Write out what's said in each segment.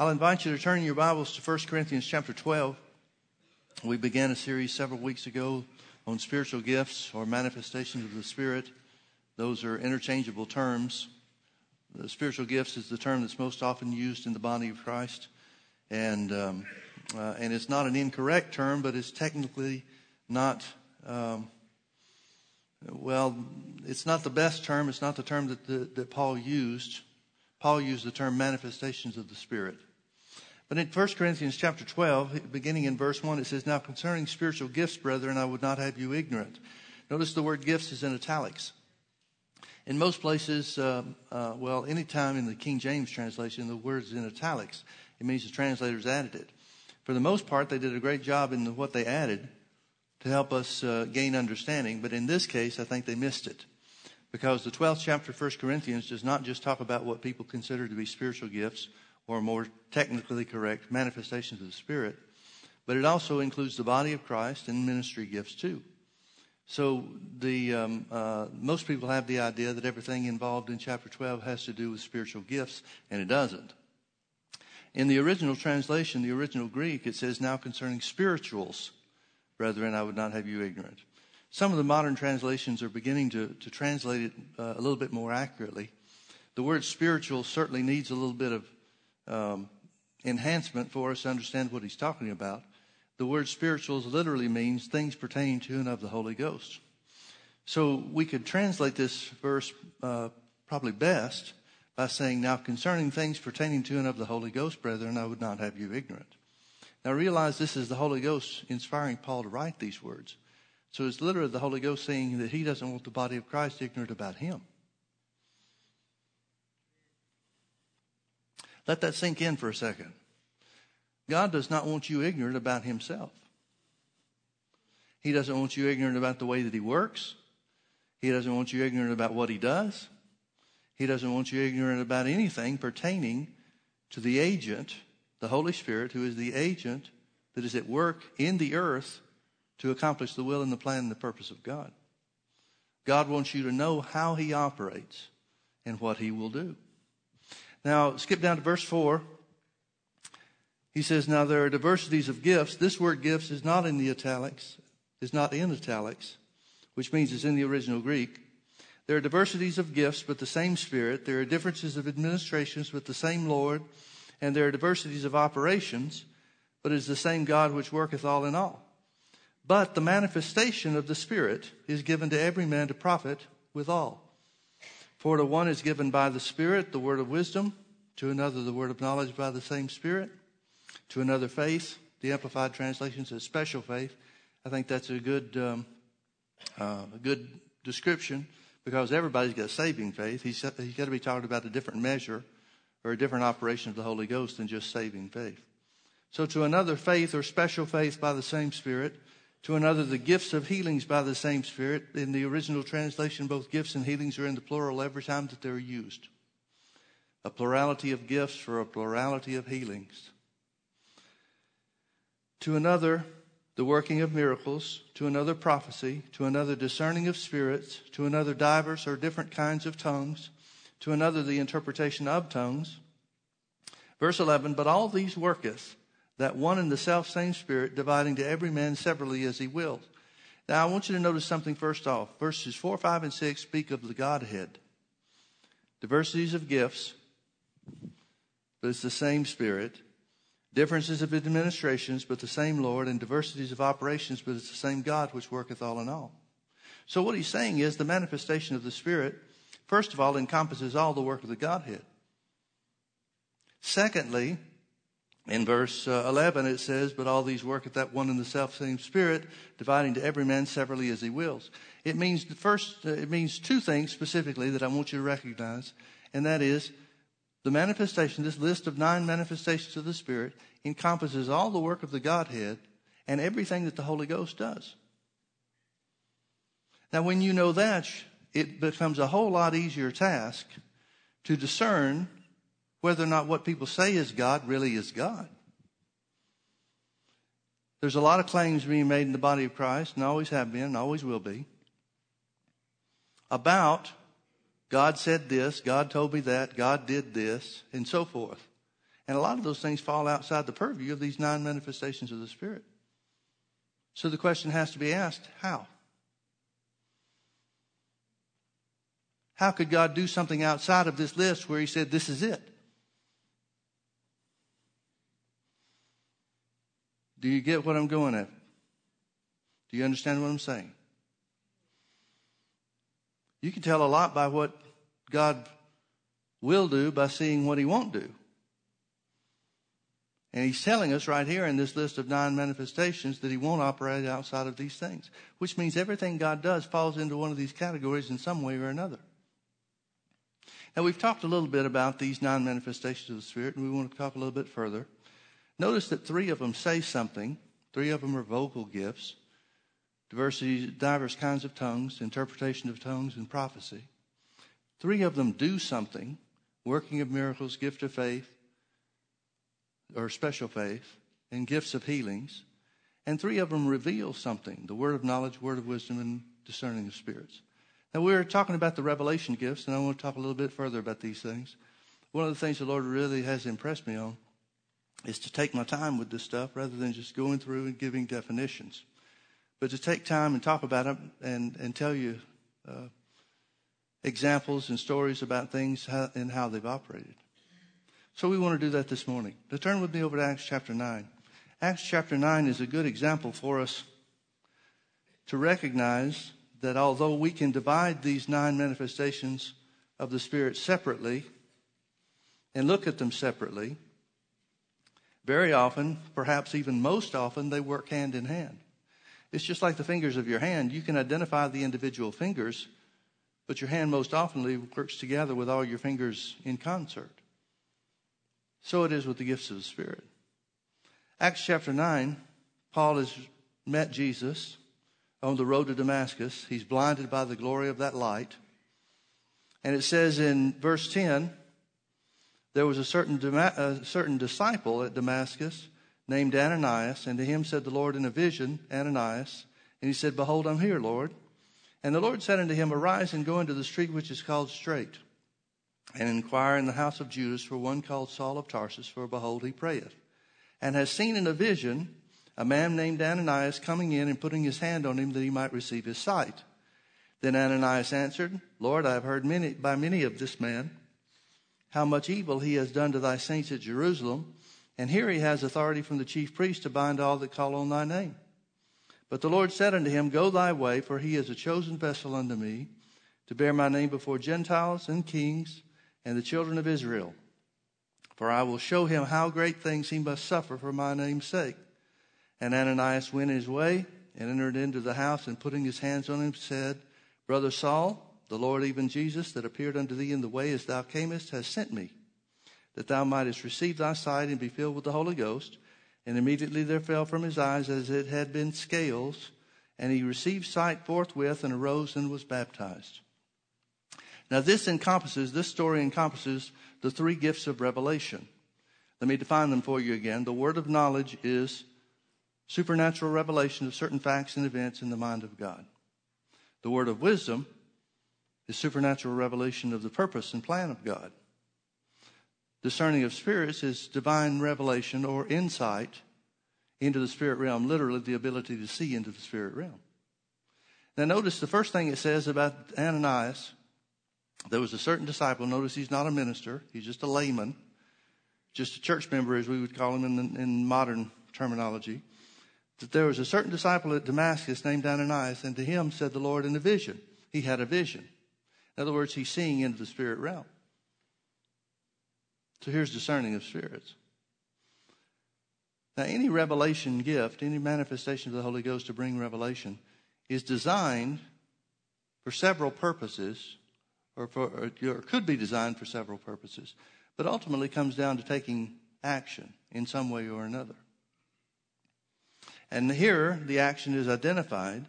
I'll invite you to turn your Bibles to 1 Corinthians chapter 12. We began a series several weeks ago on spiritual gifts or manifestations of the Spirit. Those are interchangeable terms. The spiritual gifts is the term that's most often used in the body of Christ. And, um, uh, and it's not an incorrect term, but it's technically not, um, well, it's not the best term. It's not the term that, the, that Paul used. Paul used the term manifestations of the Spirit. But in 1 Corinthians chapter 12, beginning in verse 1, it says, Now concerning spiritual gifts, brethren, I would not have you ignorant. Notice the word gifts is in italics. In most places, uh, uh, well, anytime in the King James translation, the word is in italics. It means the translators added it. For the most part, they did a great job in what they added to help us uh, gain understanding. But in this case, I think they missed it. Because the 12th chapter of 1 Corinthians does not just talk about what people consider to be spiritual gifts or more technically correct, manifestations of the Spirit, but it also includes the body of Christ and ministry gifts too. So the um, uh, most people have the idea that everything involved in chapter 12 has to do with spiritual gifts, and it doesn't. In the original translation, the original Greek, it says, "Now concerning spirituals, brethren, I would not have you ignorant." Some of the modern translations are beginning to, to translate it uh, a little bit more accurately. The word spiritual certainly needs a little bit of um, enhancement for us to understand what he's talking about. The word spirituals literally means things pertaining to and of the Holy Ghost. So we could translate this verse uh, probably best by saying, Now concerning things pertaining to and of the Holy Ghost, brethren, I would not have you ignorant. Now realize this is the Holy Ghost inspiring Paul to write these words. So it's literally the Holy Ghost saying that he doesn't want the body of Christ ignorant about him. Let that sink in for a second. God does not want you ignorant about himself. He doesn't want you ignorant about the way that he works. He doesn't want you ignorant about what he does. He doesn't want you ignorant about anything pertaining to the agent, the Holy Spirit, who is the agent that is at work in the earth to accomplish the will and the plan and the purpose of God. God wants you to know how he operates and what he will do. Now, skip down to verse 4. He says, Now there are diversities of gifts. This word gifts is not in the italics, is not in italics, which means it's in the original Greek. There are diversities of gifts, but the same Spirit. There are differences of administrations, but the same Lord. And there are diversities of operations, but it is the same God which worketh all in all. But the manifestation of the Spirit is given to every man to profit withal. For to one is given by the Spirit the word of wisdom, to another the word of knowledge by the same Spirit, to another faith. The Amplified Translation says special faith. I think that's a good, um, uh, a good description because everybody's got saving faith. He's, he's got to be talking about a different measure or a different operation of the Holy Ghost than just saving faith. So to another faith or special faith by the same Spirit, to another the gifts of healings by the same Spirit. In the original translation, both gifts and healings are in the plural every time that they're used. A plurality of gifts for a plurality of healings. To another, the working of miracles, to another prophecy, to another discerning of spirits, to another divers or different kinds of tongues, to another the interpretation of tongues. Verse 11, but all these worketh that one and the self same Spirit, dividing to every man severally as he wills. Now, I want you to notice something first off. Verses 4, 5, and 6 speak of the Godhead. Diversities of gifts, but it's the same Spirit. Differences of administrations, but the same Lord. And diversities of operations, but it's the same God which worketh all in all. So, what he's saying is the manifestation of the Spirit, first of all, encompasses all the work of the Godhead. Secondly, in verse uh, 11, it says, But all these work at that one and the self same Spirit, dividing to every man severally as he wills. It means, the first, uh, it means two things specifically that I want you to recognize, and that is the manifestation, this list of nine manifestations of the Spirit, encompasses all the work of the Godhead and everything that the Holy Ghost does. Now, when you know that, it becomes a whole lot easier task to discern whether or not what people say is God really is God. There's a lot of claims being made in the body of Christ, and always have been, and always will be, about God said this, God told me that, God did this, and so forth. And a lot of those things fall outside the purview of these nine manifestations of the Spirit. So the question has to be asked how? How could God do something outside of this list where He said, This is it? Do you get what I'm going at? Do you understand what I'm saying? You can tell a lot by what God will do by seeing what He won't do. And he's telling us right here in this list of nine manifestations that he won't operate outside of these things, which means everything God does falls into one of these categories in some way or another. Now, we've talked a little bit about these nine manifestations of the Spirit, and we want to talk a little bit further. Notice that three of them say something, three of them are vocal gifts diversity, diverse kinds of tongues, interpretation of tongues, and prophecy. Three of them do something working of miracles, gift of faith, or special faith, and gifts of healings. And three of them reveal something the word of knowledge, word of wisdom, and discerning of spirits. Now, we're talking about the revelation gifts, and I want to talk a little bit further about these things. One of the things the Lord really has impressed me on is to take my time with this stuff rather than just going through and giving definitions, but to take time and talk about them and, and tell you uh, examples and stories about things how, and how they've operated. So we want to do that this morning. Now turn with me over to Acts chapter 9. Acts chapter 9 is a good example for us to recognize that although we can divide these nine manifestations of the Spirit separately and look at them separately, very often, perhaps even most often, they work hand in hand. It's just like the fingers of your hand. You can identify the individual fingers, but your hand most often works together with all your fingers in concert. So it is with the gifts of the Spirit. Acts chapter 9, Paul has met Jesus on the road to Damascus. He's blinded by the glory of that light. And it says in verse 10 there was a certain, a certain disciple at Damascus named Ananias, and to him said the Lord in a vision, Ananias. And he said, Behold, I'm here, Lord. And the Lord said unto him, Arise and go into the street which is called Straight and inquire in the house of Judas for one called Saul of Tarsus, for behold, he prayeth, and has seen in a vision a man named Ananias coming in and putting his hand on him that he might receive his sight. Then Ananias answered, Lord, I have heard many, by many of this man how much evil he has done to thy saints at Jerusalem, and here he has authority from the chief priest to bind all that call on thy name. But the Lord said unto him, Go thy way, for he is a chosen vessel unto me, to bear my name before Gentiles and kings and the children of Israel. For I will show him how great things he must suffer for my name's sake. And Ananias went his way and entered into the house, and putting his hands on him, said, Brother Saul, the Lord, even Jesus, that appeared unto thee in the way as thou camest, has sent me, that thou mightest receive thy sight and be filled with the Holy Ghost. And immediately there fell from his eyes as it had been scales, and he received sight forthwith and arose and was baptized. Now, this encompasses, this story encompasses the three gifts of revelation. Let me define them for you again. The word of knowledge is supernatural revelation of certain facts and events in the mind of God. The word of wisdom is supernatural revelation of the purpose and plan of God. Discerning of spirits is divine revelation or insight into the spirit realm, literally the ability to see into the spirit realm. Now, notice the first thing it says about Ananias there was a certain disciple. Notice he's not a minister, he's just a layman, just a church member, as we would call him in, in modern terminology. That there was a certain disciple at Damascus named Ananias, and to him said the Lord in a vision. He had a vision. In other words, he's seeing into the spirit realm. So here's discerning of spirits. Now, any revelation gift, any manifestation of the Holy Ghost to bring revelation, is designed for several purposes or, for, or could be designed for several purposes, but ultimately comes down to taking action in some way or another. And here the action is identified.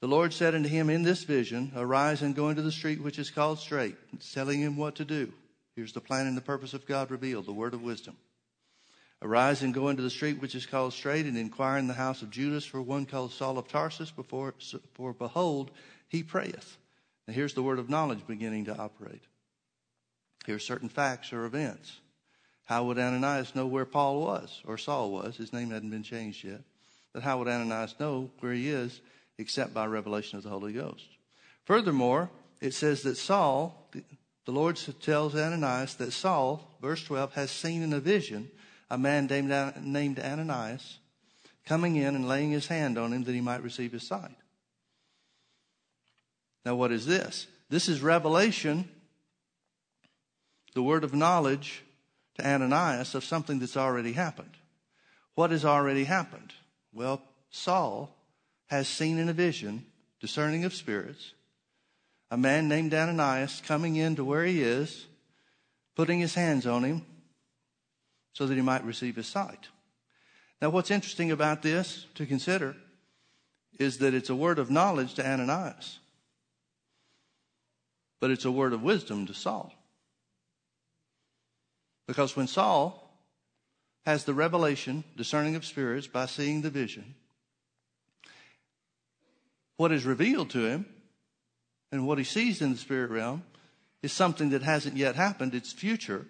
The Lord said unto him in this vision, Arise and go into the street which is called straight. Telling him what to do. Here's the plan and the purpose of God revealed, the word of wisdom. Arise and go into the street which is called straight, and inquire in the house of Judas for one called Saul of Tarsus, before, for behold, he prayeth. Now, here's the word of knowledge beginning to operate. Here are certain facts or events. How would Ananias know where Paul was or Saul was? His name hadn't been changed yet. But how would Ananias know where he is except by revelation of the Holy Ghost? Furthermore, it says that Saul, the Lord tells Ananias that Saul, verse 12, has seen in a vision a man named Ananias coming in and laying his hand on him that he might receive his sight. Now, what is this? This is revelation, the word of knowledge to Ananias of something that's already happened. What has already happened? Well, Saul has seen in a vision, discerning of spirits, a man named Ananias coming in to where he is, putting his hands on him so that he might receive his sight. Now, what's interesting about this to consider is that it's a word of knowledge to Ananias, but it's a word of wisdom to Saul. Because when Saul has the revelation, discerning of spirits, by seeing the vision, what is revealed to him and what he sees in the spirit realm is something that hasn't yet happened. It's future,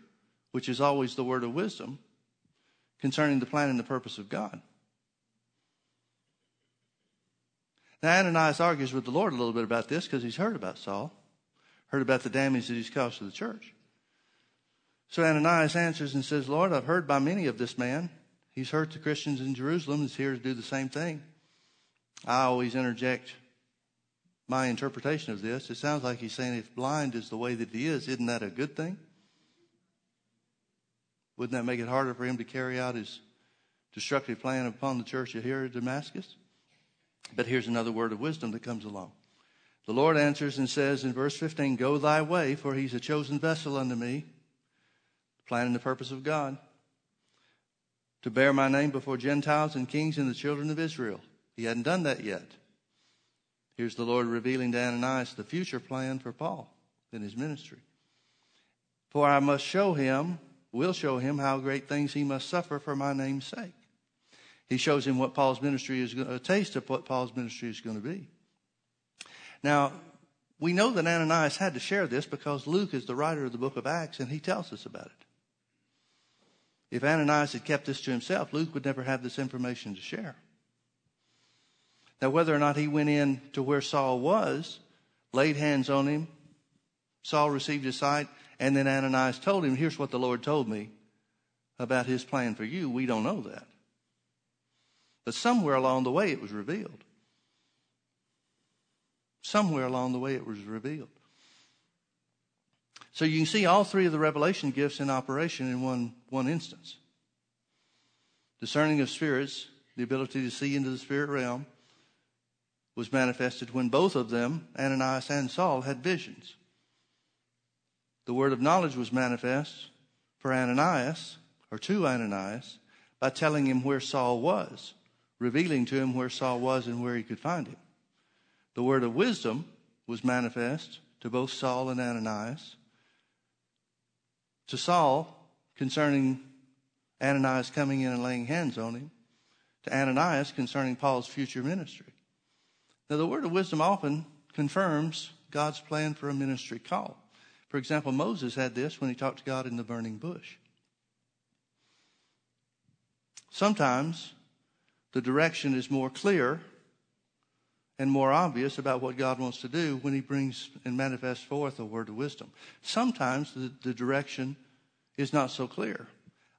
which is always the word of wisdom concerning the plan and the purpose of God. Now, Ananias argues with the Lord a little bit about this because he's heard about Saul, heard about the damage that he's caused to the church. So Ananias answers and says, Lord, I've heard by many of this man. He's hurt the Christians in Jerusalem. He's here to do the same thing. I always interject my interpretation of this. It sounds like he's saying if blind is the way that he is, isn't that a good thing? Wouldn't that make it harder for him to carry out his destructive plan upon the church here at Damascus? But here's another word of wisdom that comes along. The Lord answers and says in verse 15, Go thy way, for he's a chosen vessel unto me plan and the purpose of God to bear my name before Gentiles and kings and the children of Israel. He hadn't done that yet. Here's the Lord revealing to Ananias the future plan for Paul in his ministry. For I must show him, will show him how great things he must suffer for my name's sake. He shows him what Paul's ministry is, a taste of what Paul's ministry is going to be. Now, we know that Ananias had to share this because Luke is the writer of the book of Acts and he tells us about it. If Ananias had kept this to himself, Luke would never have this information to share. Now, whether or not he went in to where Saul was, laid hands on him, Saul received his sight, and then Ananias told him, Here's what the Lord told me about his plan for you. We don't know that. But somewhere along the way it was revealed. Somewhere along the way it was revealed. So you can see all three of the revelation gifts in operation in one, one instance. Discerning of spirits, the ability to see into the spirit realm, was manifested when both of them, Ananias and Saul, had visions. The word of knowledge was manifest for Ananias, or to Ananias, by telling him where Saul was, revealing to him where Saul was and where he could find him. The word of wisdom was manifest to both Saul and Ananias to Saul concerning Ananias coming in and laying hands on him, to Ananias concerning Paul's future ministry. Now, the word of wisdom often confirms God's plan for a ministry call. For example, Moses had this when he talked to God in the burning bush. Sometimes the direction is more clear and more obvious about what God wants to do when He brings and manifests forth a word of wisdom. Sometimes the, the direction is not so clear.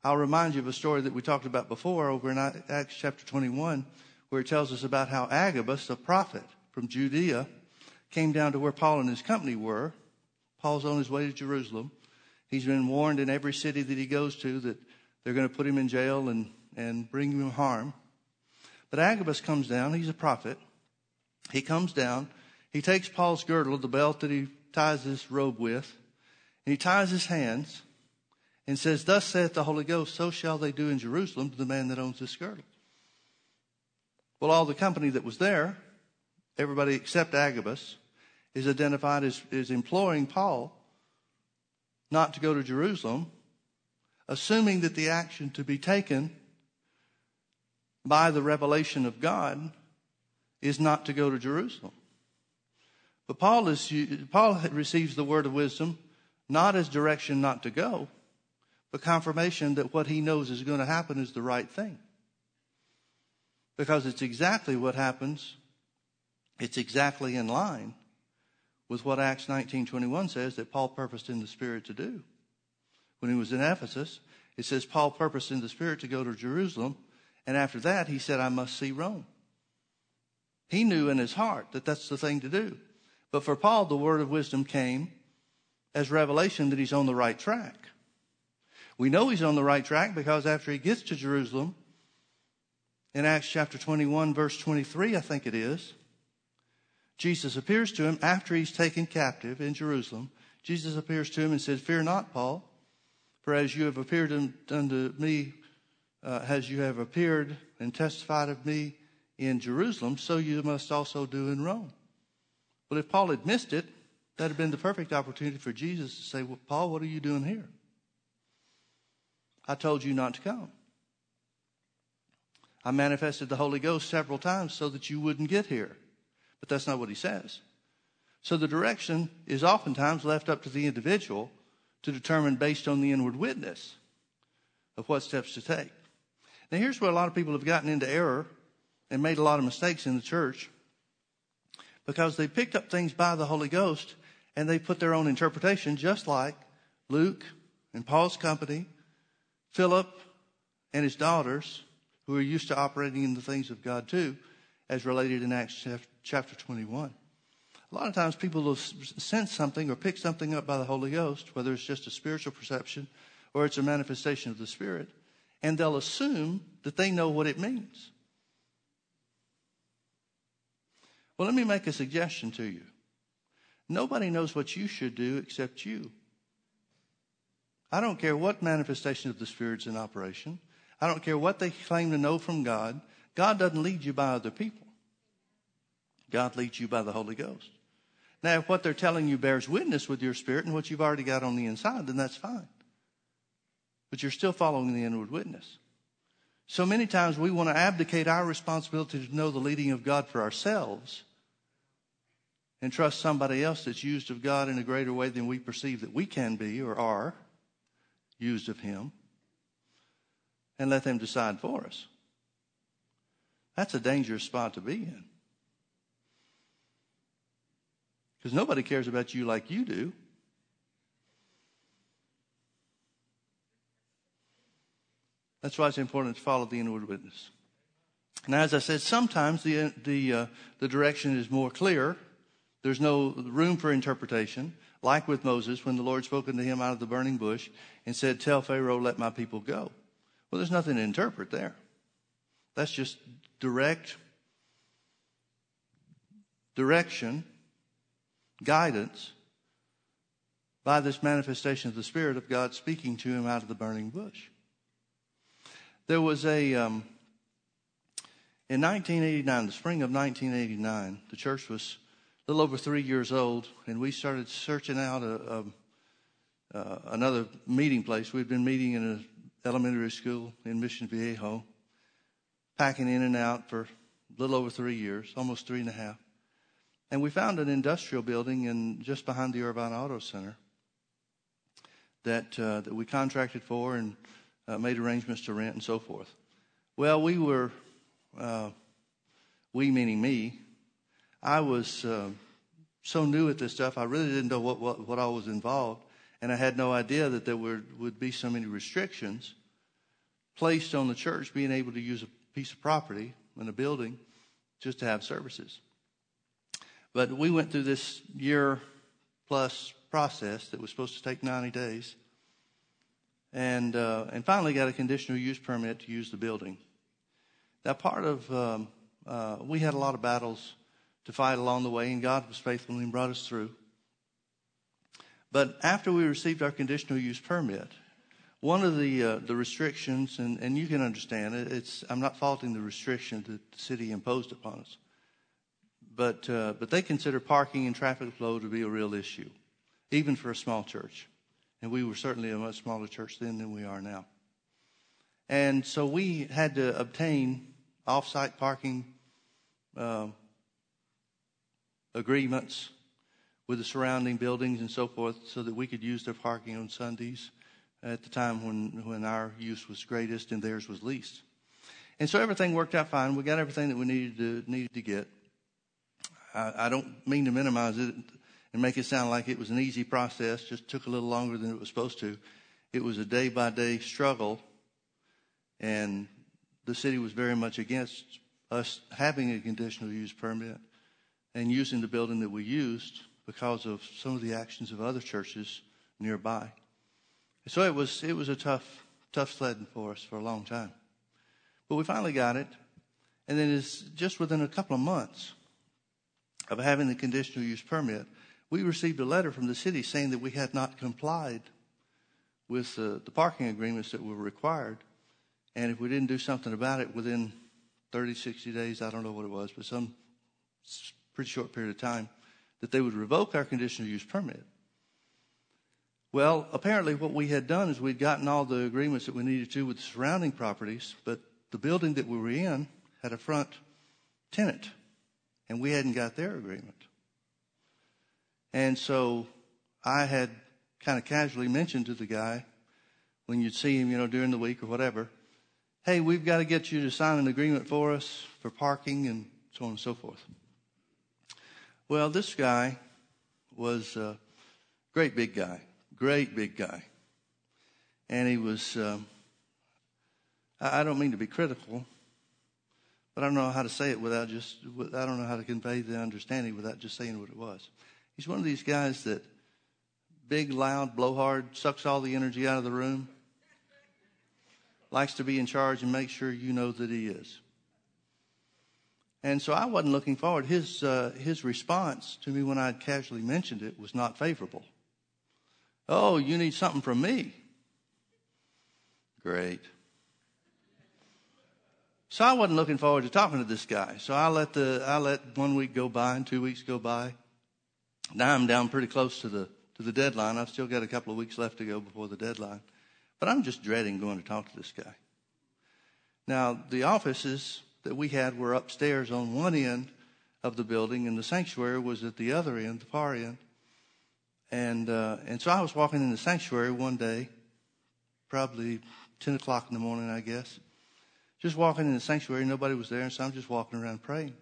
I'll remind you of a story that we talked about before over in Acts chapter 21, where it tells us about how Agabus, a prophet from Judea, came down to where Paul and his company were. Paul's on his way to Jerusalem. He's been warned in every city that he goes to that they're going to put him in jail and, and bring him harm. But Agabus comes down. He's a prophet. He comes down. He takes Paul's girdle, the belt that he ties his robe with, and he ties his hands and says, Thus saith the Holy Ghost, so shall they do in Jerusalem to the man that owns this girdle. Well, all the company that was there, everybody except Agabus, is identified as, as imploring Paul not to go to Jerusalem, assuming that the action to be taken by the revelation of God is not to go to Jerusalem. But Paul, is, Paul receives the word of wisdom not as direction not to go, but confirmation that what he knows is going to happen is the right thing. Because it's exactly what happens. It's exactly in line with what Acts 19:21 says that Paul purposed in the spirit to do. When he was in Ephesus, it says Paul purposed in the spirit to go to Jerusalem, and after that he said I must see Rome. He knew in his heart that that's the thing to do. But for Paul the word of wisdom came as revelation that he's on the right track. We know he's on the right track because after he gets to Jerusalem, in Acts chapter 21, verse 23, I think it is, Jesus appears to him after he's taken captive in Jerusalem. Jesus appears to him and says, Fear not, Paul, for as you have appeared unto me, uh, as you have appeared and testified of me in Jerusalem, so you must also do in Rome. Well, if Paul had missed it, that had been the perfect opportunity for Jesus to say, Well, Paul, what are you doing here? I told you not to come. I manifested the Holy Ghost several times so that you wouldn't get here. But that's not what he says. So the direction is oftentimes left up to the individual to determine based on the inward witness of what steps to take. Now, here's where a lot of people have gotten into error and made a lot of mistakes in the church because they picked up things by the Holy Ghost and they put their own interpretation, just like Luke and Paul's company Philip and his daughters, who are used to operating in the things of God too, as related in Acts chapter 21. A lot of times people will sense something or pick something up by the Holy Ghost, whether it's just a spiritual perception or it's a manifestation of the Spirit, and they'll assume that they know what it means. Well, let me make a suggestion to you. Nobody knows what you should do except you. I don't care what manifestation of the Spirit's in operation. I don't care what they claim to know from God. God doesn't lead you by other people. God leads you by the Holy Ghost. Now, if what they're telling you bears witness with your spirit and what you've already got on the inside, then that's fine. But you're still following the inward witness. So many times we want to abdicate our responsibility to know the leading of God for ourselves and trust somebody else that's used of God in a greater way than we perceive that we can be or are used of Him and let them decide for us. That's a dangerous spot to be in. Because nobody cares about you like you do. That's why it's important to follow the inward witness. Now, as I said, sometimes the, the, uh, the direction is more clear. There's no room for interpretation like with Moses when the Lord spoke unto him out of the burning bush and said, Tell Pharaoh, let my people go. Well, there's nothing to interpret there. That's just direct direction, guidance by this manifestation of the Spirit of God speaking to him out of the burning bush. There was a, um, in 1989, the spring of 1989, the church was a little over three years old, and we started searching out a, a, uh, another meeting place. We'd been meeting in an elementary school in Mission Viejo, packing in and out for a little over three years, almost three and a half. And we found an industrial building in just behind the Irvine Auto Center that uh, that we contracted for and uh, made arrangements to rent and so forth. Well, we were, uh, we meaning me, I was uh, so new at this stuff, I really didn't know what, what, what all was involved. And I had no idea that there would, would be so many restrictions placed on the church being able to use a piece of property in a building just to have services. But we went through this year plus process that was supposed to take 90 days and, uh, and finally got a conditional use permit to use the building. Now, part of, um, uh, we had a lot of battles to fight along the way, and God was faithful and brought us through. But after we received our conditional use permit, one of the uh, the restrictions, and, and you can understand it, it's I'm not faulting the restriction that the city imposed upon us, but uh, but they consider parking and traffic flow to be a real issue, even for a small church, and we were certainly a much smaller church then than we are now. And so we had to obtain off-site parking uh, agreements with the surrounding buildings and so forth so that we could use their parking on Sundays at the time when, when our use was greatest and theirs was least. And so everything worked out fine. We got everything that we needed to, needed to get. I, I don't mean to minimize it and make it sound like it was an easy process, just took a little longer than it was supposed to. It was a day by day struggle, and the city was very much against us having a conditional use permit and using the building that we used because of some of the actions of other churches nearby. So it was it was a tough tough sledding for us for a long time, but we finally got it, and then it's just within a couple of months of having the conditional use permit, we received a letter from the city saying that we had not complied with uh, the parking agreements that were required, and if we didn't do something about it within 30, 60 days, I don't know what it was, but some pretty short period of time, that they would revoke our conditional use permit. Well, apparently, what we had done is we'd gotten all the agreements that we needed to with the surrounding properties, but the building that we were in had a front tenant, and we hadn't got their agreement. And so I had kind of casually mentioned to the guy when you'd see him, you know, during the week or whatever, hey, we've got to get you to sign an agreement for us for parking and so on and so forth. Well, this guy was a great big guy, great big guy. And he was, um, I don't mean to be critical, but I don't know how to say it without just, I don't know how to convey the understanding without just saying what it was. He's one of these guys that big, loud, blowhard, sucks all the energy out of the room, likes to be in charge and make sure you know that he is. And so I wasn't looking forward. His, uh, his response to me when I'd casually mentioned it was not favorable. Oh, you need something from me. Great. So I wasn't looking forward to talking to this guy. So I let the I let one week go by and two weeks go by. Now I'm down pretty close to the to the deadline. I've still got a couple of weeks left to go before the deadline. But I'm just dreading going to talk to this guy. Now the offices that we had were upstairs on one end of the building, and the sanctuary was at the other end, the far end. And uh, and so I was walking in the sanctuary one day, probably ten o'clock in the morning, I guess. Just walking in the sanctuary, nobody was there, and so I'm just walking around praying.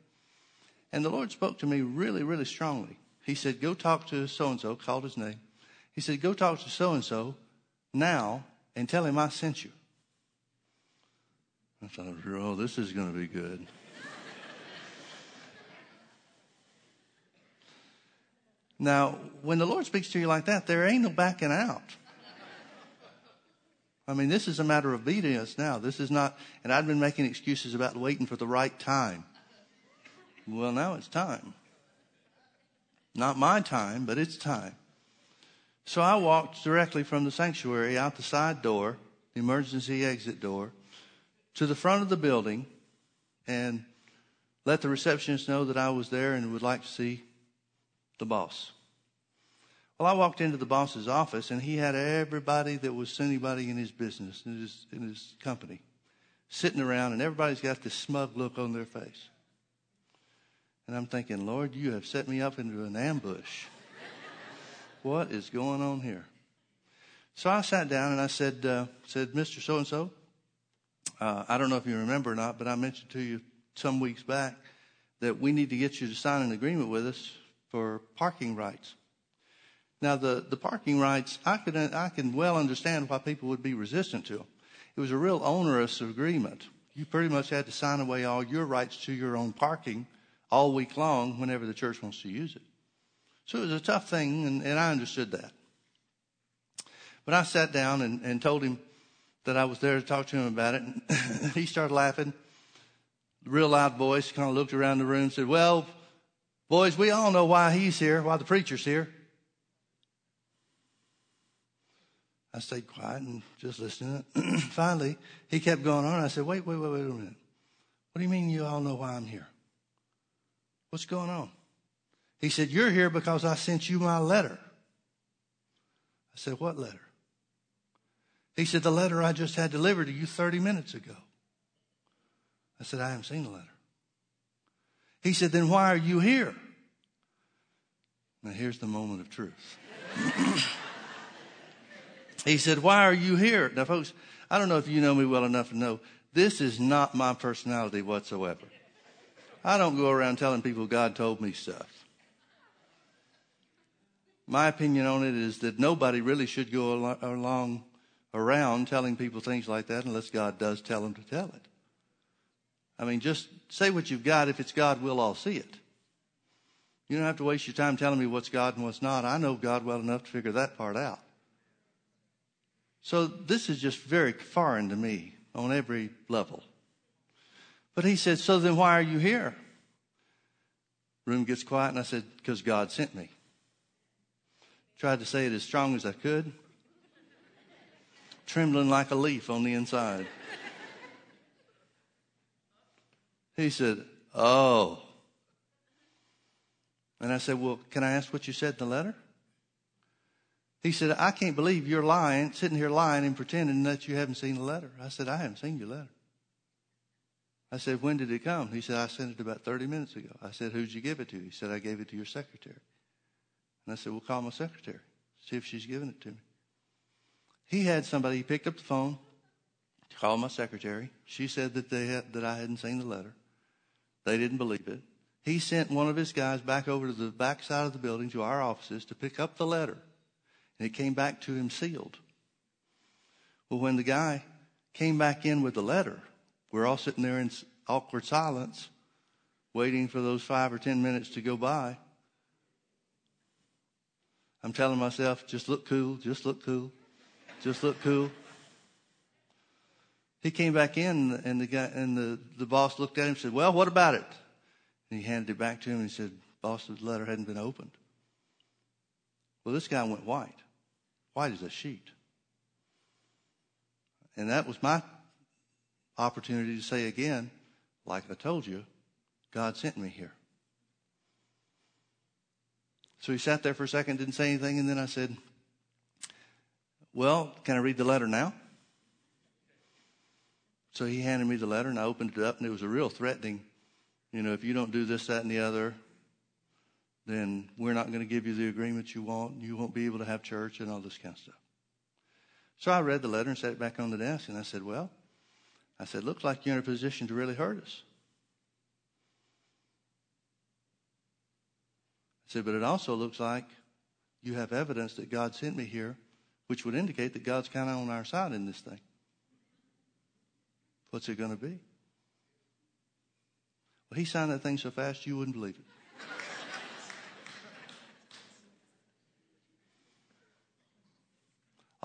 And the Lord spoke to me really, really strongly. He said, "Go talk to so and so." Called his name. He said, "Go talk to so and so now and tell him I sent you." I thought, oh, this is going to be good. now, when the Lord speaks to you like that, there ain't no backing out. I mean, this is a matter of obedience now. This is not, and I've been making excuses about waiting for the right time. Well, now it's time. Not my time, but it's time. So I walked directly from the sanctuary out the side door, the emergency exit door, to the front of the building and let the receptionist know that I was there and would like to see the boss. Well, I walked into the boss's office and he had everybody that was anybody in his business, in his, in his company, sitting around and everybody's got this smug look on their face. And I'm thinking, Lord, you have set me up into an ambush. what is going on here? So I sat down and I said, uh, said, Mr. So and so, uh, I don't know if you remember or not, but I mentioned to you some weeks back that we need to get you to sign an agreement with us for parking rights. Now, the, the parking rights, I can, I can well understand why people would be resistant to them. It was a real onerous agreement. You pretty much had to sign away all your rights to your own parking all week long whenever the church wants to use it. So it was a tough thing, and, and I understood that. But I sat down and, and told him that I was there to talk to him about it. And he started laughing. Real loud voice, kind of looked around the room, said, Well, boys, we all know why he's here, why the preacher's here. I stayed quiet and just listening. Finally, he kept going on. I said, Wait, wait, wait, wait a minute. What do you mean you all know why I'm here? What's going on? He said, You're here because I sent you my letter. I said, What letter? He said, The letter I just had delivered to you 30 minutes ago. I said, I haven't seen the letter. He said, Then why are you here? Now, here's the moment of truth. He said, Why are you here? Now, folks, I don't know if you know me well enough to know this is not my personality whatsoever. I don't go around telling people God told me stuff. My opinion on it is that nobody really should go along around telling people things like that unless God does tell them to tell it. I mean, just say what you've got. If it's God, we'll all see it. You don't have to waste your time telling me what's God and what's not. I know God well enough to figure that part out. So this is just very foreign to me on every level. But he said, So then why are you here? Room gets quiet, and I said, Because God sent me. Tried to say it as strong as I could, trembling like a leaf on the inside. He said, Oh. And I said, Well, can I ask what you said in the letter? He said, I can't believe you're lying, sitting here lying and pretending that you haven't seen the letter. I said, I haven't seen your letter. I said, when did it come? He said, I sent it about 30 minutes ago. I said, who'd you give it to? He said, I gave it to your secretary. And I said, well, call my secretary. See if she's given it to me. He had somebody, he picked up the phone, called my secretary. She said that they had, that I hadn't seen the letter. They didn't believe it. He sent one of his guys back over to the back side of the building to our offices to pick up the letter and it came back to him sealed. Well, when the guy came back in with the letter, we're all sitting there in awkward silence, waiting for those five or ten minutes to go by. I'm telling myself, just look cool, just look cool, just look cool. He came back in, and the guy and the, the boss looked at him and said, "Well, what about it?" And he handed it back to him and he said, "Boss, the letter hadn't been opened." Well, this guy went white white as a sheet. And that was my opportunity to say again, like I told you, God sent me here. So he sat there for a second, didn't say anything, and then I said, Well, can I read the letter now? So he handed me the letter, and I opened it up, and it was a real threatening, you know, if you don't do this, that, and the other, then we're not going to give you the agreement you want. You won't be able to have church and all this kind of stuff. So I read the letter and set it back on the desk, and I said, Well, I said, looks like you're in a position to really hurt us. I said, but it also looks like you have evidence that God sent me here, which would indicate that God's kind of on our side in this thing. What's it going to be? Well, he signed that thing so fast you wouldn't believe it.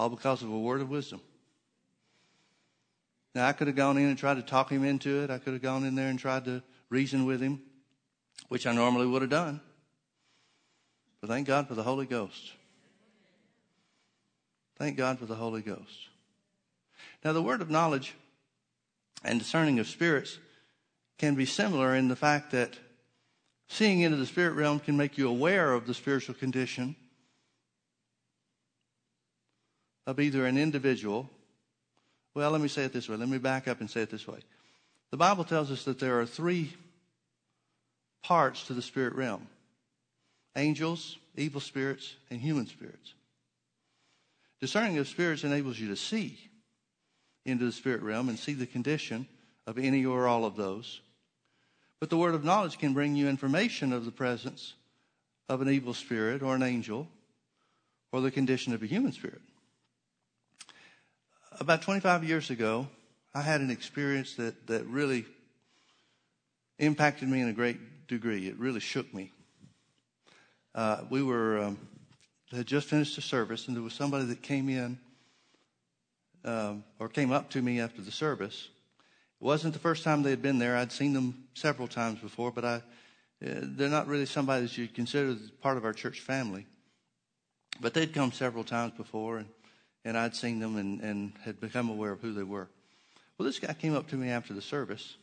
all because of a word of wisdom. Now, I could have gone in and tried to talk him into it. I could have gone in there and tried to reason with him, which I normally would have done. But thank God for the Holy Ghost. Thank God for the Holy Ghost. Now, the word of knowledge and discerning of spirits can be similar in the fact that seeing into the spirit realm can make you aware of the spiritual condition of either an individual. Well, let me say it this way. Let me back up and say it this way. The Bible tells us that there are three parts to the spirit realm angels, evil spirits, and human spirits. Discerning of spirits enables you to see into the spirit realm and see the condition of any or all of those. But the word of knowledge can bring you information of the presence of an evil spirit or an angel or the condition of a human spirit about 25 years ago, I had an experience that, that really impacted me in a great degree. It really shook me. Uh, we were um, had just finished the service, and there was somebody that came in um, or came up to me after the service. It wasn't the first time they had been there. I'd seen them several times before, but I, uh, they're not really somebody that you'd consider part of our church family. But they'd come several times before, and and I'd seen them and, and had become aware of who they were. Well, this guy came up to me after the service.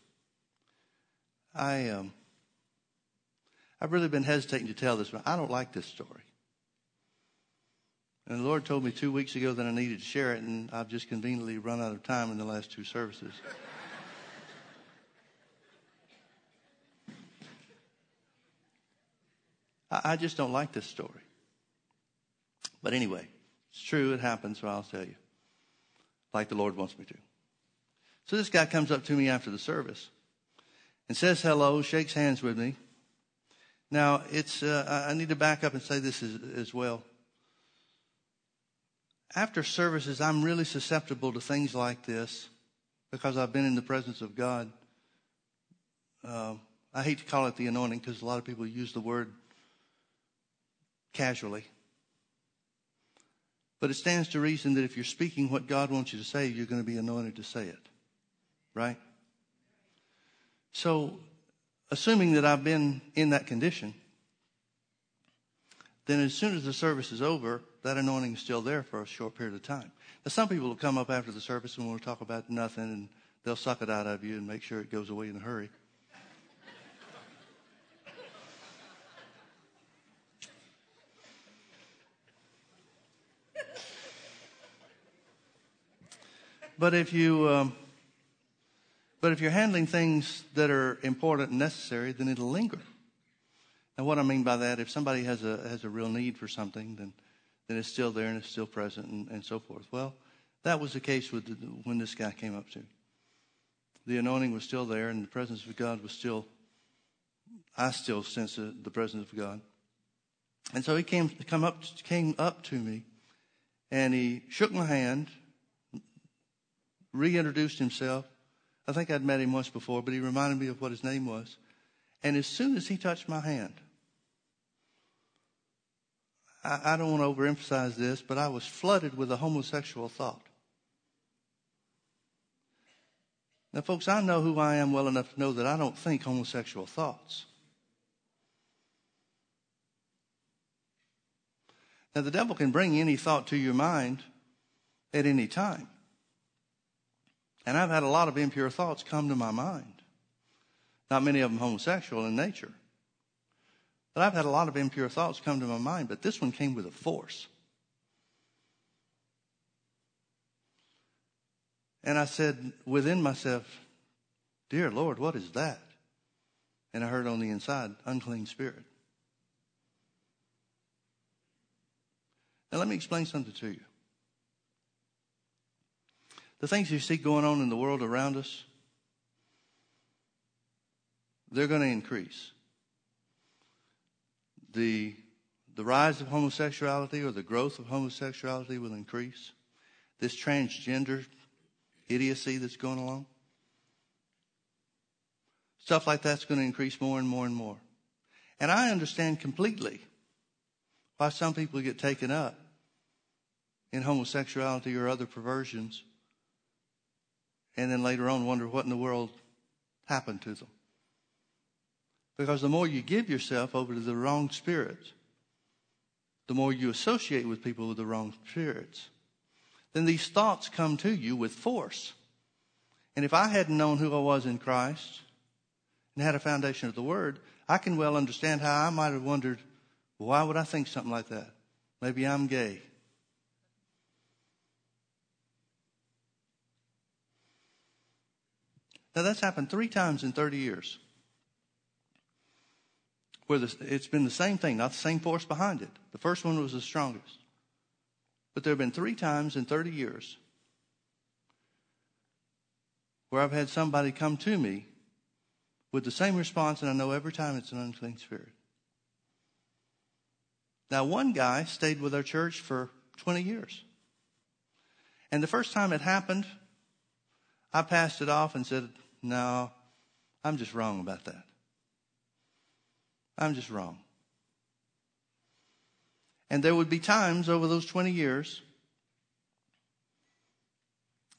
I, um, I've really been hesitating to tell this, but I don't like this story. And the Lord told me two weeks ago that I needed to share it, and I've just conveniently run out of time in the last two services. I, just don't like this story. But anyway, It's true, it happens, so I'll tell you, like the Lord wants me to. So this guy comes up to me after the service and says hello, shakes hands with me. Now, it's, uh, I need to back up and say this as, as well. After services, I'm really susceptible to things like this because I've been in the presence of God. Uh, I hate to call it the anointing because a lot of people use the word casually. But it stands to reason that if you're speaking what God wants you to say, you're going to be anointed to say it. Right? So, assuming that I've been in that condition, then as soon as the service is over, that anointing is still there for a short period of time. Now, some people will come up after the service and want to talk about nothing, and they'll suck it out of you and make sure it goes away in a hurry. But if you, um, but if you're handling things that are important and necessary, then it'll linger. Now, what I mean by that, if somebody has a has a real need for something, then then it's still there and it's still present and, and so forth. Well, that was the case with the, when this guy came up to. The anointing was still there, and the presence of God was still. I still sense the, the presence of God, and so he came come up came up to me, and he shook my hand, reintroduced himself. I think I'd met him once before, but he reminded me of what his name was. And as soon as he touched my hand, I, I don't want to overemphasize this, but I was flooded with a homosexual thought. Now, folks, I know who I am well enough to know that I don't think homosexual thoughts. Now, the devil can bring any thought to your mind at any time. And I've had a lot of impure thoughts come to my mind. Not many of them homosexual in nature. But I've had a lot of impure thoughts come to my mind, but this one came with a force. And I said within myself, Dear Lord, what is that? And I heard on the inside, unclean spirit. Now, let me explain something to you. The things you see going on in the world around us, they're going to increase. The, the rise of homosexuality or the growth of homosexuality will increase. This transgender idiocy that's going along, stuff like that's going to increase more and more and more. And I understand completely why some people get taken up in homosexuality or other perversions and then later on wonder what in the world happened to them. Because the more you give yourself over to the wrong spirits, the more you associate with people with the wrong spirits, then these thoughts come to you with force. And if I hadn't known who I was in Christ and had a foundation of the Word, I can well understand how I might have wondered, why would I think something like that? Maybe I'm gay. Now, that's happened three times in 30 years where the, it's been the same thing, not the same force behind it. The first one was the strongest. But there have been three times in 30 years where I've had somebody come to me with the same response, and I know every time it's an unclean spirit. Now, one guy stayed with our church for 20 years. And the first time it happened, I passed it off and said, No, I'm just wrong about that. I'm just wrong. And there would be times over those 20 years,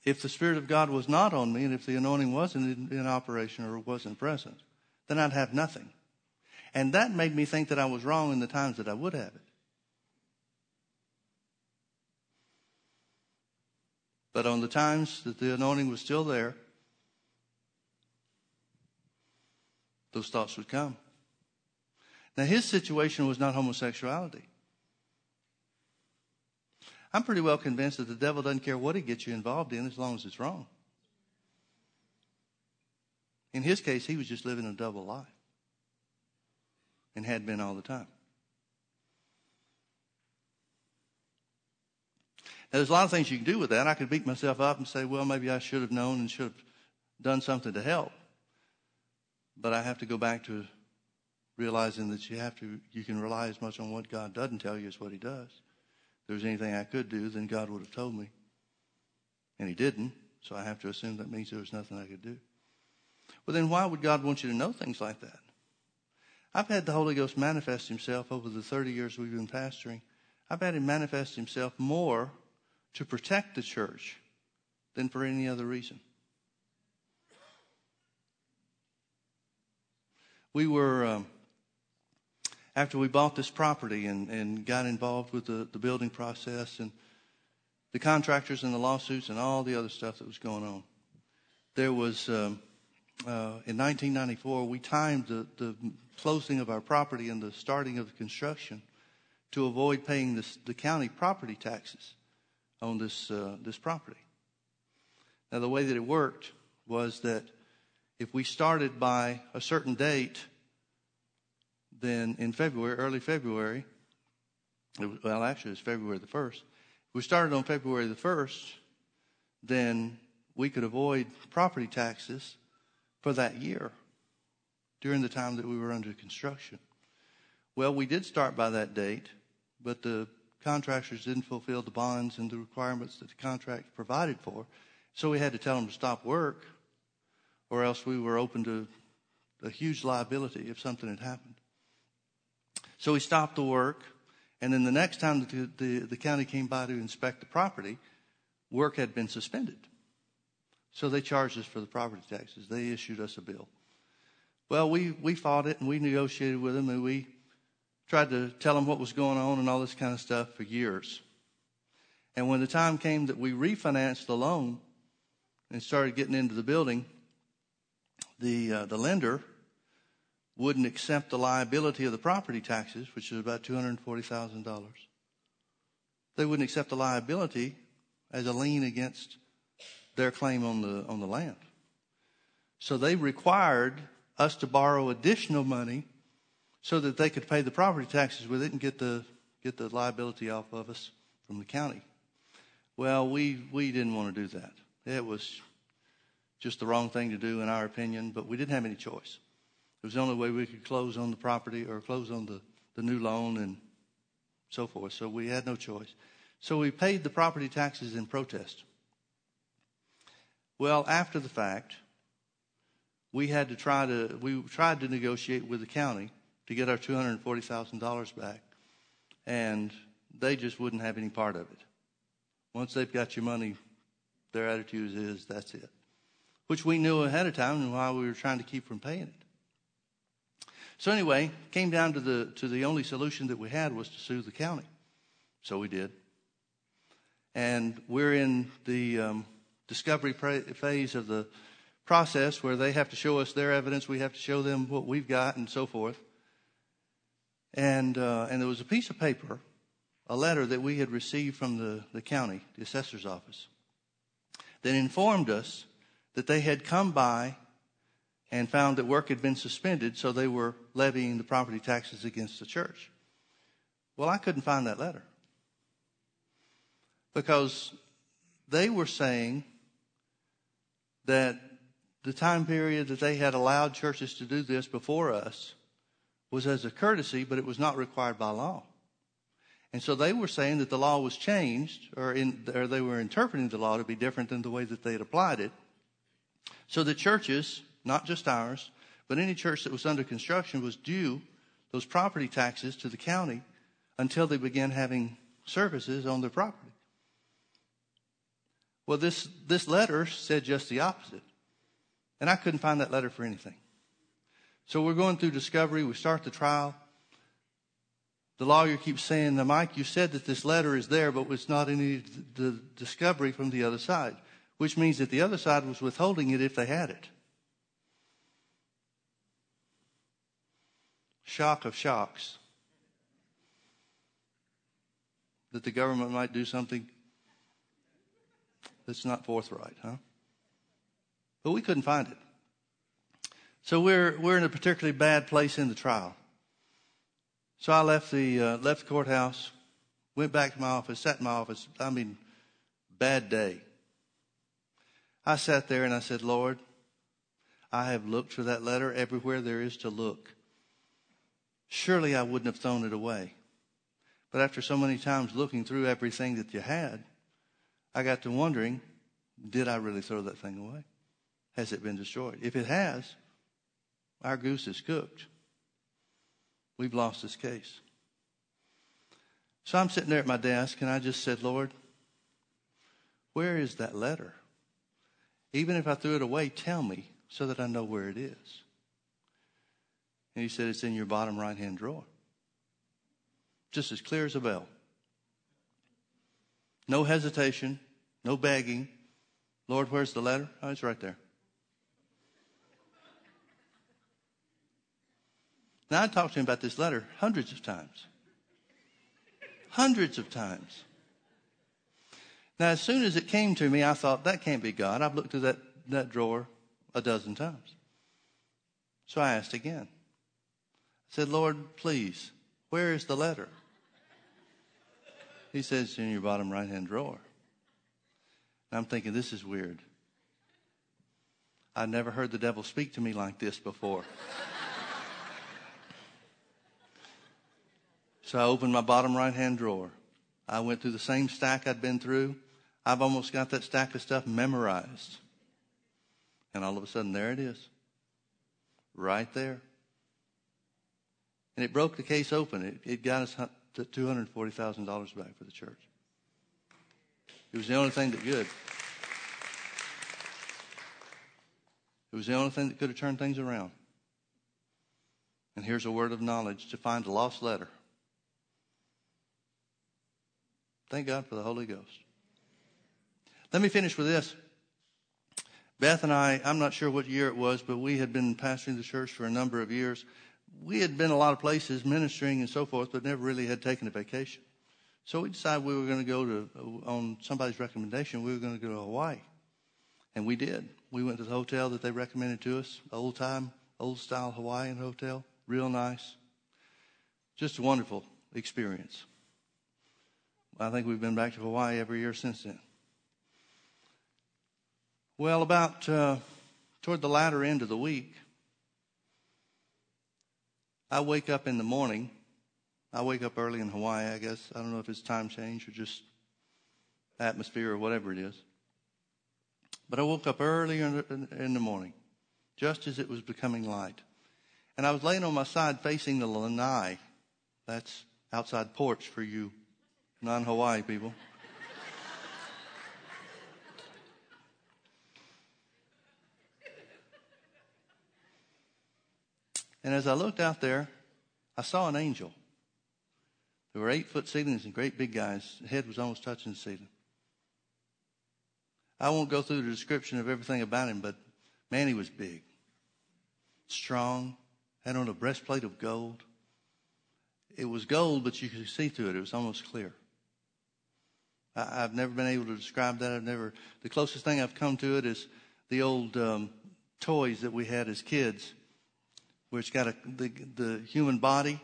if the Spirit of God was not on me and if the anointing wasn't in, in operation or wasn't present, then I'd have nothing. And that made me think that I was wrong in the times that I would have it. But on the times that the anointing was still there, those thoughts would come. Now, his situation was not homosexuality. I'm pretty well convinced that the devil doesn't care what he gets you involved in as long as it's wrong. In his case, he was just living a double life and had been all the time. Now, there's a lot of things you can do with that. I could beat myself up and say, well, maybe I should have known and should have done something to help. But I have to go back to realizing that you have to, you can rely as much on what God doesn't tell you as what He does. If there was anything I could do, then God would have told me. And He didn't, so I have to assume that means there was nothing I could do. Well, then why would God want you to know things like that? I've had the Holy Ghost manifest Himself over the 30 years we've been pastoring. I've had Him manifest Himself more to protect the church than for any other reason. We were, um, after we bought this property and, and got involved with the, the building process and the contractors and the lawsuits and all the other stuff that was going on, there was, um, uh, in 1994, we timed the, the closing of our property and the starting of the construction to avoid paying this, the county property taxes on this, uh, this property. Now, the way that it worked was that if we started by a certain date, then in February, early February, was, well, actually, it's February the 1st. If we started on February the 1st, then we could avoid property taxes for that year during the time that we were under construction. Well, we did start by that date, but the contractors didn't fulfill the bonds and the requirements that the contract provided for. So we had to tell them to stop work, or else we were open to a huge liability if something had happened. So we stopped the work, and then the next time the, the, the county came by to inspect the property, work had been suspended. So they charged us for the property taxes. They issued us a bill. Well, we, we fought it and we negotiated with them and we tried to tell them what was going on and all this kind of stuff for years. And when the time came that we refinanced the loan and started getting into the building, the, uh, the lender wouldn't accept the liability of the property taxes, which is about $240,000. They wouldn't accept the liability as a lien against their claim on the, on the land. So they required us to borrow additional money so that they could pay the property taxes with it and get the get the liability off of us from the county. Well, we we didn't want to do that. It was just the wrong thing to do in our opinion, but we didn't have any choice. It was the only way we could close on the property or close on the, the new loan and so forth. So we had no choice. So we paid the property taxes in protest. Well, after the fact, we had to try to we tried to negotiate with the county to get our $240,000 back. And they just wouldn't have any part of it. Once they've got your money, their attitude is that's it. Which we knew ahead of time and why we were trying to keep from paying it. So anyway, came down to the to the only solution that we had was to sue the county. So we did. And we're in the um, discovery phase of the process where they have to show us their evidence, we have to show them what we've got, and so forth. And, uh, and there was a piece of paper, a letter that we had received from the, the county, the assessor's office, that informed us that they had come by and found that work had been suspended, so they were levying the property taxes against the church. Well, I couldn't find that letter because they were saying that the time period that they had allowed churches to do this before us was as a courtesy, but it was not required by law. And so they were saying that the law was changed, or, in, or they were interpreting the law to be different than the way that they had applied it. So the churches, not just ours, but any church that was under construction was due those property taxes to the county until they began having services on their property. Well, this, this letter said just the opposite. And I couldn't find that letter for anything. So we're going through discovery. We start the trial. The lawyer keeps saying, now, Mike, you said that this letter is there, but it's not any the discovery from the other side, which means that the other side was withholding it if they had it. Shock of shocks. That the government might do something that's not forthright, huh? But we couldn't find it. So we're, we're in a particularly bad place in the trial. So I left the, uh, left the courthouse, went back to my office, sat in my office. I mean, bad day. I sat there and I said, Lord, I have looked for that letter everywhere there is to look. Surely I wouldn't have thrown it away. But after so many times looking through everything that you had, I got to wondering, did I really throw that thing away? Has it been destroyed? If it has, our goose is cooked. We've lost this case. So I'm sitting there at my desk and I just said, Lord, where is that letter? Even if I threw it away, tell me so that I know where it is. And he said, It's in your bottom right hand drawer. Just as clear as a bell. No hesitation, no begging. Lord, where's the letter? Oh, it's right there. Now, I talked to him about this letter hundreds of times. Hundreds of times. Now, as soon as it came to me, I thought, that can't be God. I've looked through that, that drawer a dozen times. So I asked again. I said, Lord, please, where is the letter? He says, in your bottom right hand drawer. And I'm thinking, this is weird. I've never heard the devil speak to me like this before. so I opened my bottom right hand drawer. I went through the same stack I'd been through. I've almost got that stack of stuff memorized. And all of a sudden, there it is. Right there. And it broke the case open. It, it got us $240,000 back for the church. It was the only thing that could. It was the only thing that could have turned things around. And here's a word of knowledge to find a lost letter. Thank God for the Holy Ghost. Let me finish with this. Beth and I, I'm not sure what year it was, but we had been pastoring the church for a number of years. We had been a lot of places ministering and so forth, but never really had taken a vacation. So we decided we were going to go to, on somebody's recommendation, we were going to go to Hawaii. And we did. We went to the hotel that they recommended to us, old time, old style Hawaiian hotel, real nice. Just a wonderful experience. I think we've been back to Hawaii every year since then. Well, about uh, toward the latter end of the week, I wake up in the morning. I wake up early in Hawaii, I guess. I don't know if it's time change or just atmosphere or whatever it is. But I woke up early in the morning, just as it was becoming light. And I was laying on my side facing the lanai. That's outside porch for you non Hawaii people. And as I looked out there, I saw an angel. There were eight foot ceilings and great big guys. The head was almost touching the ceiling. I won't go through the description of everything about him, but man, he was big, strong, had on a breastplate of gold. It was gold, but you could see through it. It was almost clear. I, have never been able to describe that. I've never, the closest thing I've come to it is the old um, toys that we had as kids where it's got a, the, the human body.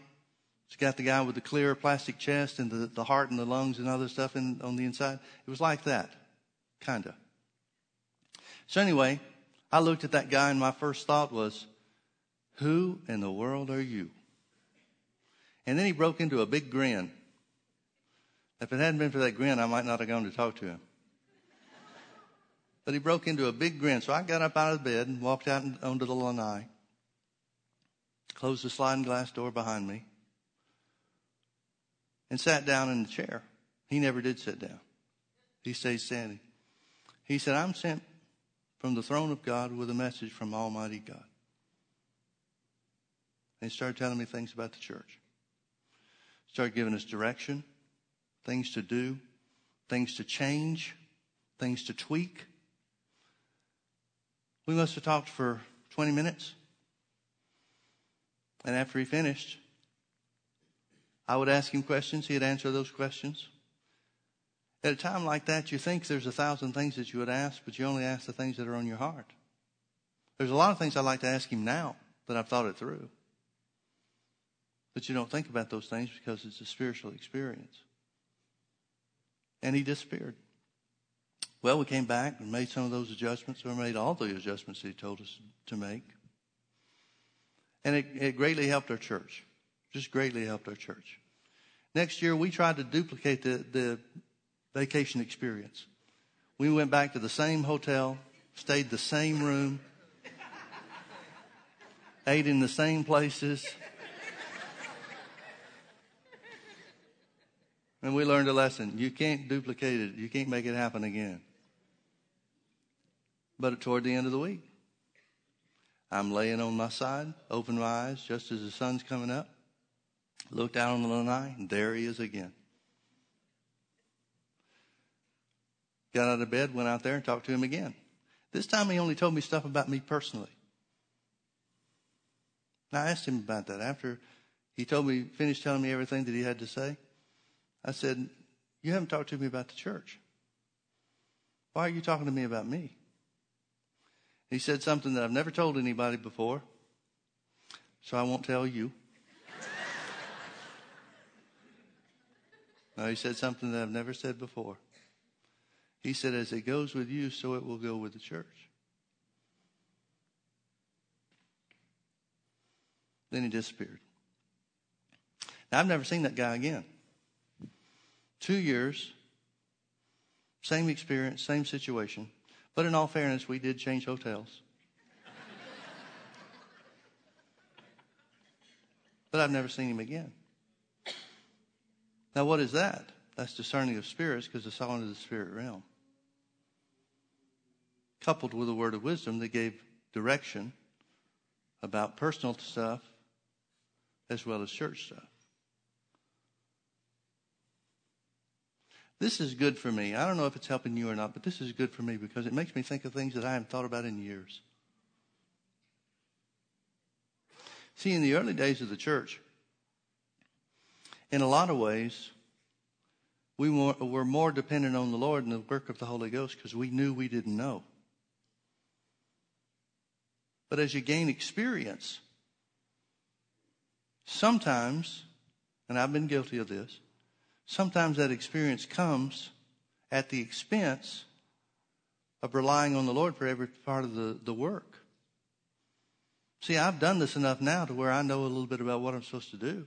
It's got the guy with the clear plastic chest and the, the heart and the lungs and other stuff in, on the inside. It was like that, kind of. So anyway, I looked at that guy and my first thought was, who in the world are you? And then he broke into a big grin. If it hadn't been for that grin, I might not have gone to talk to him. But he broke into a big grin. So I got up out of bed and walked out onto the lanai closed the sliding glass door behind me, and sat down in the chair. He never did sit down. He stayed standing. He said, I'm sent from the throne of God with a message from Almighty God. And he started telling me things about the church. Started giving us direction, things to do, things to change, things to tweak. We must have talked for 20 minutes. And after he finished, I would ask him questions. He'd answer those questions. At a time like that, you think there's a thousand things that you would ask, but you only ask the things that are on your heart. There's a lot of things I'd like to ask him now that I've thought it through. But you don't think about those things because it's a spiritual experience. And he disappeared. Well, we came back and made some of those adjustments, or made all the adjustments he told us to make. And it, it greatly helped our church. Just greatly helped our church. Next year, we tried to duplicate the, the vacation experience. We went back to the same hotel, stayed the same room, ate in the same places. And we learned a lesson. You can't duplicate it. You can't make it happen again. But toward the end of the week, I'm laying on my side, open my eyes just as the sun's coming up. Looked out on the lanai, and there he is again. Got out of bed, went out there and talked to him again. This time he only told me stuff about me personally. And I asked him about that. After he told me, finished telling me everything that he had to say, I said, You haven't talked to me about the church. Why are you talking to me about me? He said something that I've never told anybody before, so I won't tell you. no, he said something that I've never said before. He said, As it goes with you, so it will go with the church. Then he disappeared. Now, I've never seen that guy again. Two years, same experience, same situation. But in all fairness, we did change hotels. but I've never seen him again. Now, what is that? That's discerning of spirits because it's all into the spirit realm. Coupled with a word of wisdom that gave direction about personal stuff as well as church stuff. This is good for me. I don't know if it's helping you or not, but this is good for me because it makes me think of things that I haven't thought about in years. See, in the early days of the church, in a lot of ways, we were more dependent on the Lord and the work of the Holy Ghost because we knew we didn't know. But as you gain experience, sometimes, and I've been guilty of this, sometimes that experience comes at the expense of relying on the Lord for every part of the, the work. See, I've done this enough now to where I know a little bit about what I'm supposed to do.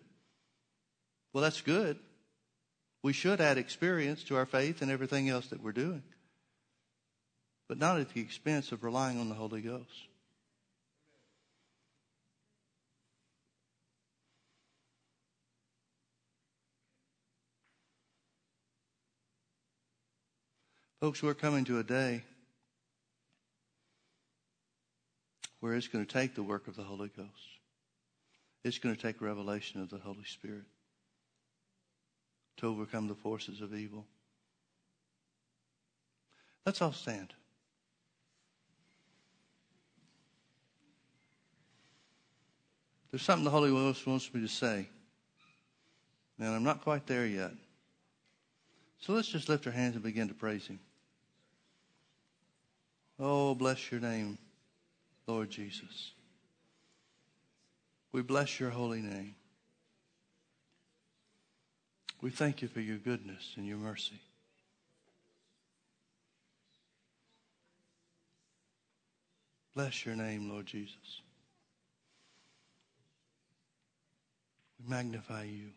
Well, that's good. We should add experience to our faith and everything else that we're doing, but not at the expense of relying on the Holy Ghost. Folks, we're coming to a day where it's going to take the work of the Holy Ghost. It's going to take revelation of the Holy Spirit to overcome the forces of evil. Let's all stand. There's something the Holy Ghost wants me to say, and I'm not quite there yet. So let's just lift our hands and begin to praise Him. Oh, bless your name, Lord Jesus. We bless your holy name. We thank you for your goodness and your mercy. Bless your name, Lord Jesus. We magnify you.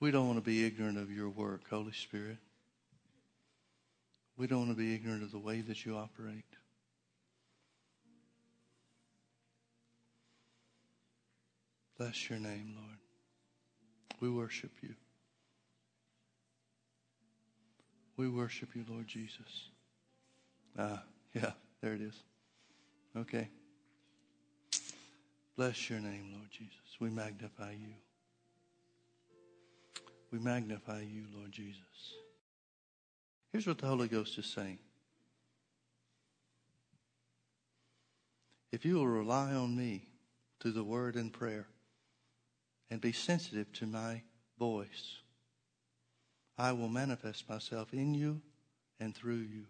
We don't want to be ignorant of your work, Holy Spirit. We don't want to be ignorant of the way that you operate. Bless your name, Lord. We worship you. We worship you, Lord Jesus. Ah, yeah, there it is. Okay. Bless your name, Lord Jesus. We magnify you. We magnify you, Lord Jesus. Here's what the Holy Ghost is saying. If you will rely on me through the word and prayer and be sensitive to my voice, I will manifest myself in you and through you.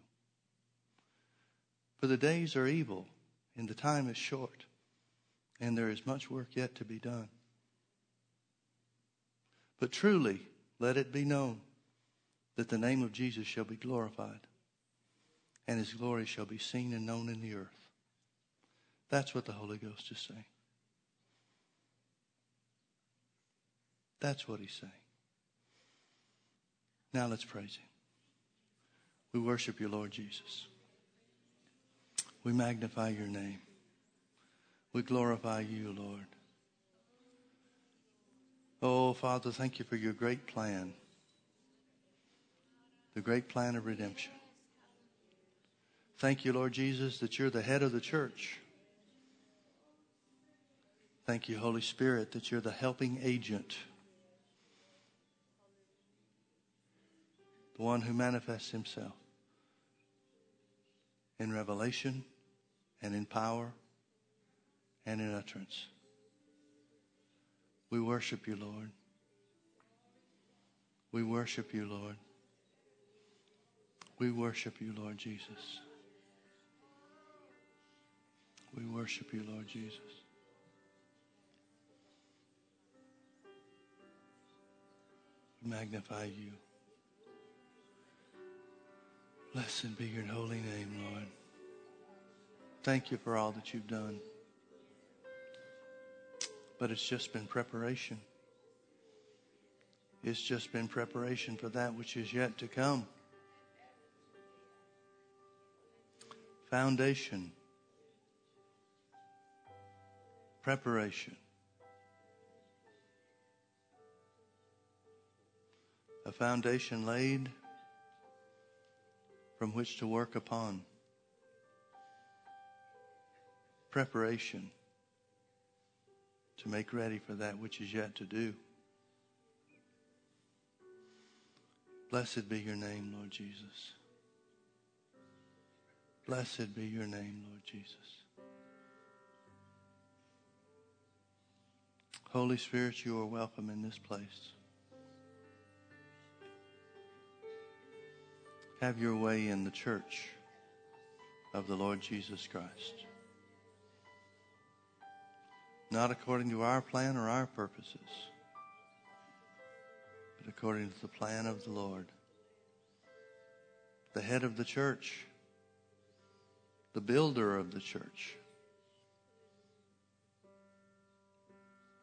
For the days are evil and the time is short, and there is much work yet to be done. But truly, let it be known that the name of Jesus shall be glorified and his glory shall be seen and known in the earth. That's what the Holy Ghost is saying. That's what he's saying. Now let's praise him. We worship you, Lord Jesus. We magnify your name. We glorify you, Lord. Oh, Father, thank you for your great plan, the great plan of redemption. Thank you, Lord Jesus, that you're the head of the church. Thank you, Holy Spirit, that you're the helping agent, the one who manifests himself in revelation and in power and in utterance. We worship you, Lord. We worship you, Lord. We worship you, Lord Jesus. We worship you, Lord Jesus. We magnify you. Blessed be your holy name, Lord. Thank you for all that you've done. But it's just been preparation. It's just been preparation for that which is yet to come. Foundation. Preparation. A foundation laid from which to work upon. Preparation to make ready for that which is yet to do. Blessed be your name, Lord Jesus. Blessed be your name, Lord Jesus. Holy Spirit, you are welcome in this place. Have your way in the church of the Lord Jesus Christ. Not according to our plan or our purposes, but according to the plan of the Lord. The head of the church, the builder of the church,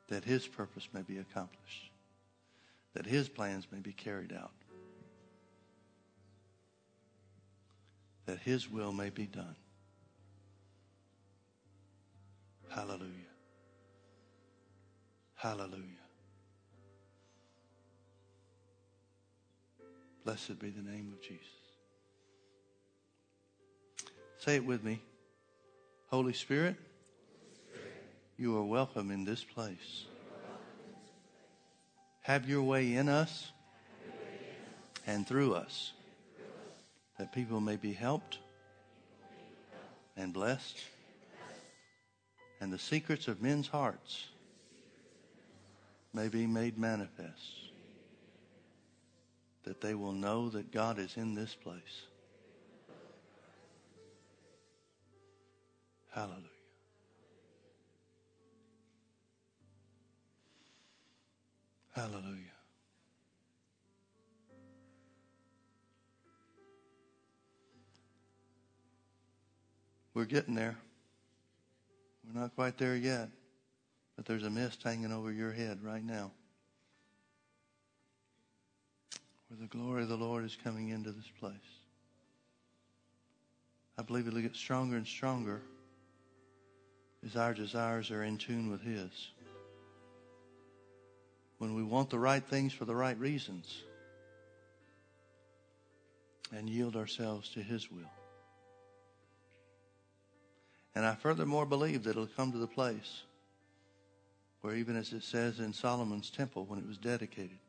that his purpose may be accomplished, that his plans may be carried out. that His will may be done. Hallelujah. Hallelujah. Blessed be the name of Jesus. Say it with me. Holy Spirit, you are welcome in this place. Have your way in us and through us that people may be helped and blessed, and the secrets of men's hearts may be made manifest, that they will know that God is in this place. Hallelujah. Hallelujah. We're getting there. We're not quite there yet, but there's a mist hanging over your head right now. Where the glory of the Lord is coming into this place. I believe it'll get stronger and stronger as our desires are in tune with His. When we want the right things for the right reasons and yield ourselves to His will. And I furthermore believe that it'll come to the place where, even as it says in Solomon's temple when it was dedicated,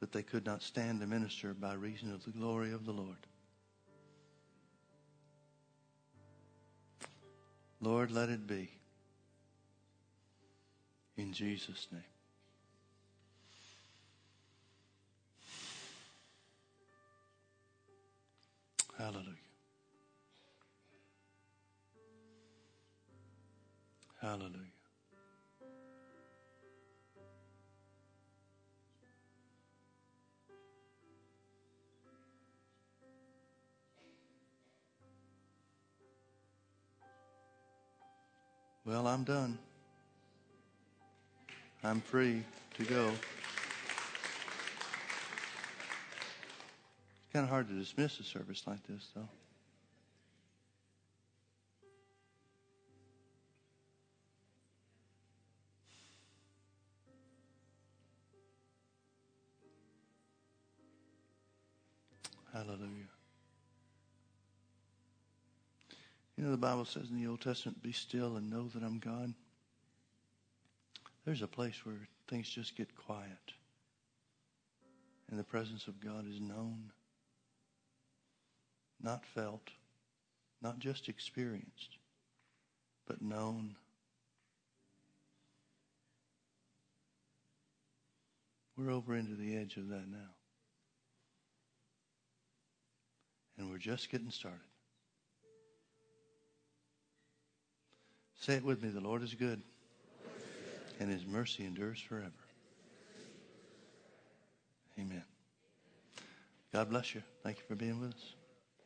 that they could not stand to minister by reason of the glory of the Lord. Lord, let it be. In Jesus' name. Hallelujah. Hallelujah. Well, I'm done. I'm free to go. It's kind of hard to dismiss a service like this, though. Bible says in the Old Testament, be still and know that I'm God. There's a place where things just get quiet and the presence of God is known, not felt, not just experienced, but known. We're over into the edge of that now. And we're just getting started. Say it with me the Lord is good, and his mercy endures forever. Amen. God bless you. Thank you for being with us.